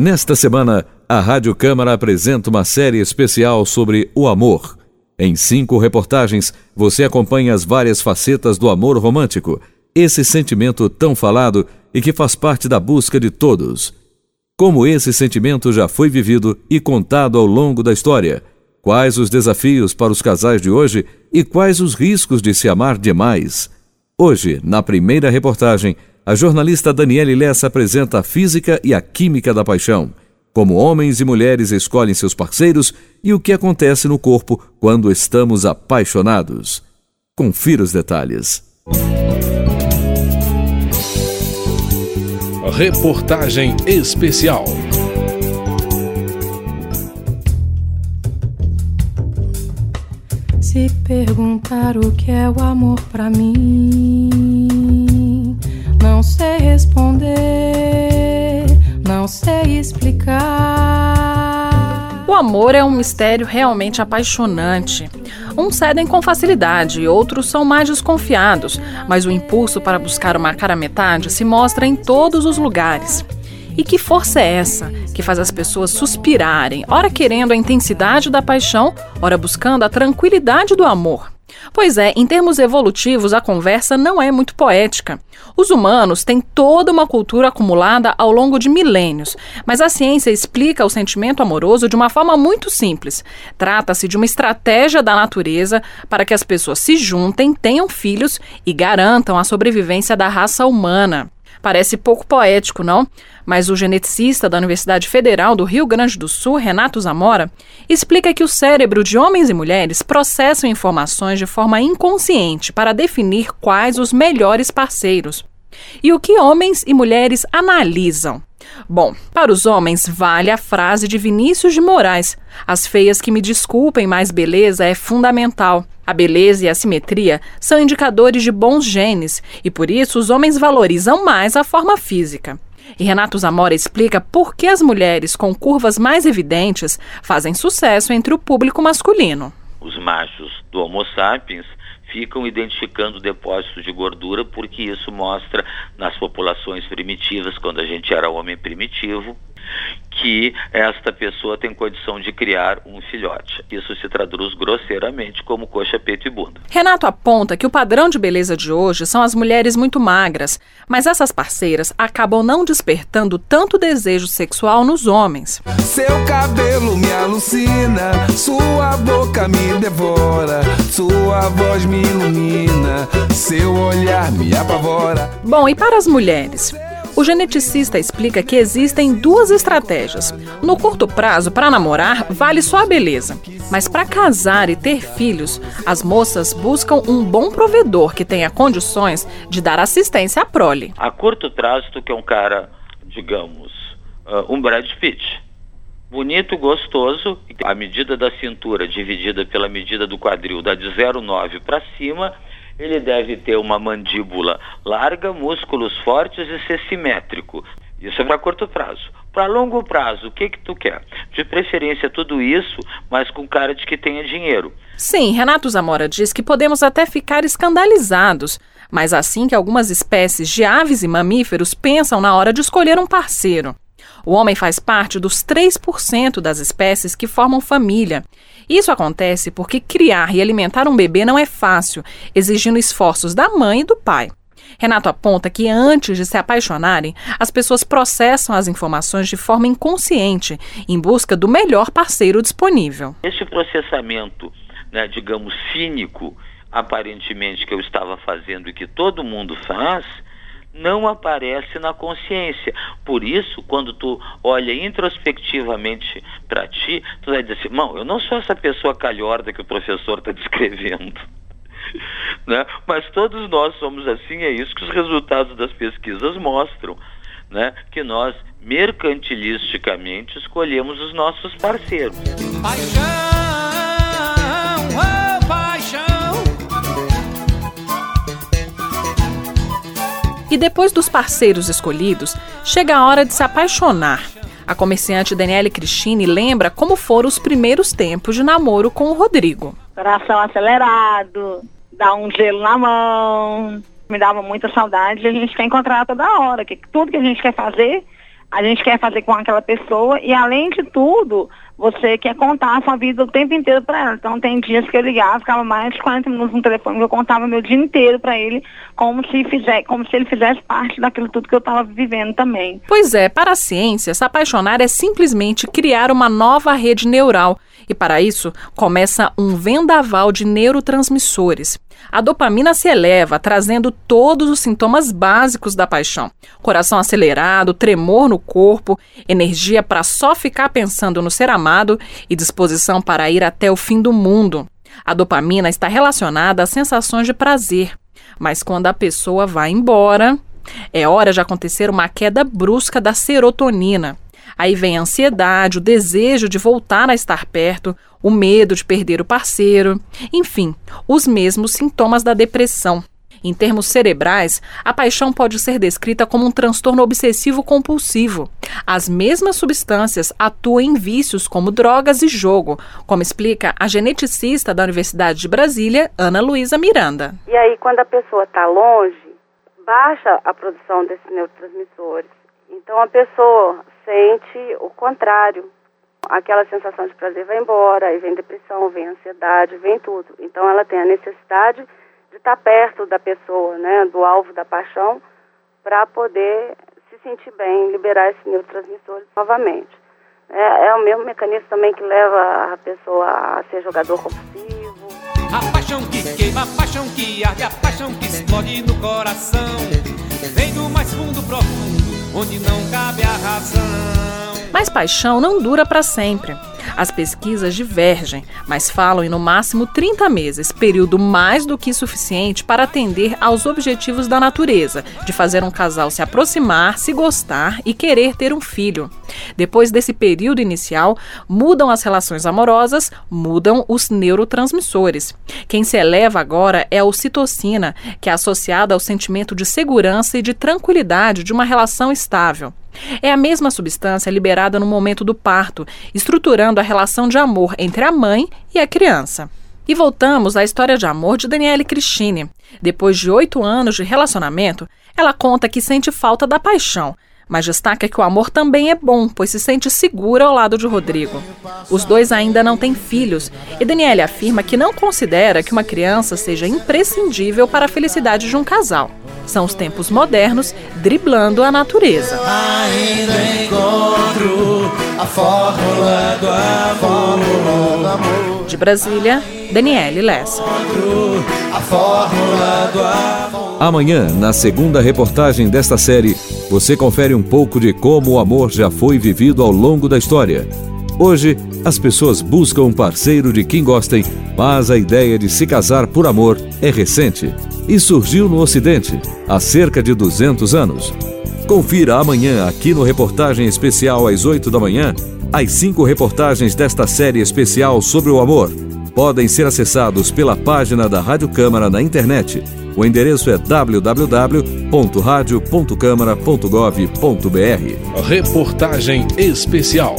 Nesta semana, a Rádio Câmara apresenta uma série especial sobre o amor. Em cinco reportagens, você acompanha as várias facetas do amor romântico, esse sentimento tão falado e que faz parte da busca de todos. Como esse sentimento já foi vivido e contado ao longo da história, quais os desafios para os casais de hoje e quais os riscos de se amar demais. Hoje, na primeira reportagem, a jornalista Daniele Lessa apresenta a física e a química da paixão, como homens e mulheres escolhem seus parceiros e o que acontece no corpo quando estamos apaixonados. Confira os detalhes. Reportagem especial. Se perguntar o que é o amor para mim não sei responder, não sei explicar. O amor é um mistério realmente apaixonante. Uns cedem com facilidade, outros são mais desconfiados, mas o impulso para buscar uma cara metade se mostra em todos os lugares. E que força é essa que faz as pessoas suspirarem, ora querendo a intensidade da paixão, ora buscando a tranquilidade do amor? Pois é, em termos evolutivos, a conversa não é muito poética. Os humanos têm toda uma cultura acumulada ao longo de milênios, mas a ciência explica o sentimento amoroso de uma forma muito simples. Trata-se de uma estratégia da natureza para que as pessoas se juntem, tenham filhos e garantam a sobrevivência da raça humana. Parece pouco poético, não? Mas o geneticista da Universidade Federal do Rio Grande do Sul, Renato Zamora, explica que o cérebro de homens e mulheres processam informações de forma inconsciente para definir quais os melhores parceiros. E o que homens e mulheres analisam? Bom, para os homens vale a frase de Vinícius de Moraes: as feias que me desculpem, mas beleza é fundamental. A beleza e a simetria são indicadores de bons genes e por isso os homens valorizam mais a forma física. E Renato Zamora explica por que as mulheres com curvas mais evidentes fazem sucesso entre o público masculino. Os machos do Homo sapiens ficam identificando depósitos de gordura porque isso mostra nas populações primitivas, quando a gente era homem primitivo, que esta pessoa tem condição de criar um filhote. Isso se traduz grosseiramente como coxa, peito e bunda. Renato aponta que o padrão de beleza de hoje são as mulheres muito magras, mas essas parceiras acabam não despertando tanto desejo sexual nos homens. Seu cabelo me alucina, sua boca me devora, sua voz me ilumina, seu olhar me apavora. Bom, e para as mulheres? O geneticista explica que existem duas estratégias. No curto prazo, para namorar, vale só a beleza. Mas para casar e ter filhos, as moças buscam um bom provedor que tenha condições de dar assistência à prole. A curto prazo, tu quer um cara, digamos, uh, um Brad Pitt. Bonito, gostoso, a medida da cintura dividida pela medida do quadril dá de 0,9 para cima ele deve ter uma mandíbula larga, músculos fortes e ser simétrico. Isso é para curto prazo. Para longo prazo, o que que tu quer? De preferência tudo isso, mas com cara de que tenha dinheiro. Sim, Renato Zamora diz que podemos até ficar escandalizados, mas assim que algumas espécies de aves e mamíferos pensam na hora de escolher um parceiro. O homem faz parte dos 3% das espécies que formam família. Isso acontece porque criar e alimentar um bebê não é fácil, exigindo esforços da mãe e do pai. Renato aponta que antes de se apaixonarem, as pessoas processam as informações de forma inconsciente, em busca do melhor parceiro disponível. Esse processamento, né, digamos, cínico, aparentemente que eu estava fazendo e que todo mundo faz, não aparece na consciência. Por isso, quando tu olha introspectivamente para ti, tu vai dizer assim, não, eu não sou essa pessoa calhorda que o professor está descrevendo. né? Mas todos nós somos assim, é isso que os resultados das pesquisas mostram. Né? Que nós mercantilisticamente escolhemos os nossos parceiros. Paixão. Depois dos parceiros escolhidos, chega a hora de se apaixonar. A comerciante Daniele Cristine lembra como foram os primeiros tempos de namoro com o Rodrigo. Coração acelerado, dá um gelo na mão, me dava muita saudade de a gente ter encontrado toda hora, que tudo que a gente quer fazer, a gente quer fazer com aquela pessoa e além de tudo, você quer contar a sua vida o tempo inteiro para ela. Então tem dias que eu ligava, ficava mais de 40 minutos no telefone, eu contava meu dia inteiro para ele, como se fizer, como se ele fizesse parte daquilo tudo que eu estava vivendo também. Pois é, para a ciência, se apaixonar é simplesmente criar uma nova rede neural. E para isso, começa um vendaval de neurotransmissores. A dopamina se eleva, trazendo todos os sintomas básicos da paixão: coração acelerado, tremor no corpo, energia para só ficar pensando no ser amado e disposição para ir até o fim do mundo. A dopamina está relacionada às sensações de prazer, mas quando a pessoa vai embora, é hora de acontecer uma queda brusca da serotonina. Aí vem a ansiedade, o desejo de voltar a estar perto, o medo de perder o parceiro, enfim, os mesmos sintomas da depressão. Em termos cerebrais, a paixão pode ser descrita como um transtorno obsessivo compulsivo. As mesmas substâncias atuam em vícios como drogas e jogo, como explica a geneticista da Universidade de Brasília, Ana Luísa Miranda. E aí, quando a pessoa está longe, baixa a produção desses neurotransmissores. Então, a pessoa sente o contrário. Aquela sensação de prazer vai embora, aí vem depressão, vem ansiedade, vem tudo. Então ela tem a necessidade de estar perto da pessoa, né, do alvo da paixão, para poder se sentir bem, liberar esses neurotransmissores novamente. É, é o mesmo mecanismo também que leva a pessoa a ser jogador compulsivo. A paixão que queima, a paixão que arde, a paixão que explode no coração, vem do mais fundo profundo onde não cabe a razão. Mas paixão não dura para sempre. As pesquisas divergem, mas falam em no máximo 30 meses, período mais do que suficiente para atender aos objetivos da natureza, de fazer um casal se aproximar, se gostar e querer ter um filho. Depois desse período inicial, mudam as relações amorosas, mudam os neurotransmissores. Quem se eleva agora é a ocitocina, que é associada ao sentimento de segurança e de tranquilidade de uma relação estável. É a mesma substância liberada no momento do parto, estruturando a relação de amor entre a mãe e a criança. E voltamos à história de amor de Daniele Cristine. Depois de oito anos de relacionamento, ela conta que sente falta da paixão, mas destaca que o amor também é bom, pois se sente segura ao lado de Rodrigo. Os dois ainda não têm filhos, e Daniele afirma que não considera que uma criança seja imprescindível para a felicidade de um casal. São os tempos modernos driblando a natureza. Ainda encontro a fórmula do amor. De Brasília, Daniele Lessa. Amanhã, na segunda reportagem desta série, você confere um pouco de como o amor já foi vivido ao longo da história. Hoje, as pessoas buscam um parceiro de quem gostem, mas a ideia de se casar por amor é recente e surgiu no Ocidente há cerca de 200 anos. Confira amanhã aqui no Reportagem Especial às 8 da manhã as cinco reportagens desta série especial sobre o amor. Podem ser acessados pela página da Rádio Câmara na internet. O endereço é www.radio.câmara.gov.br. Reportagem Especial.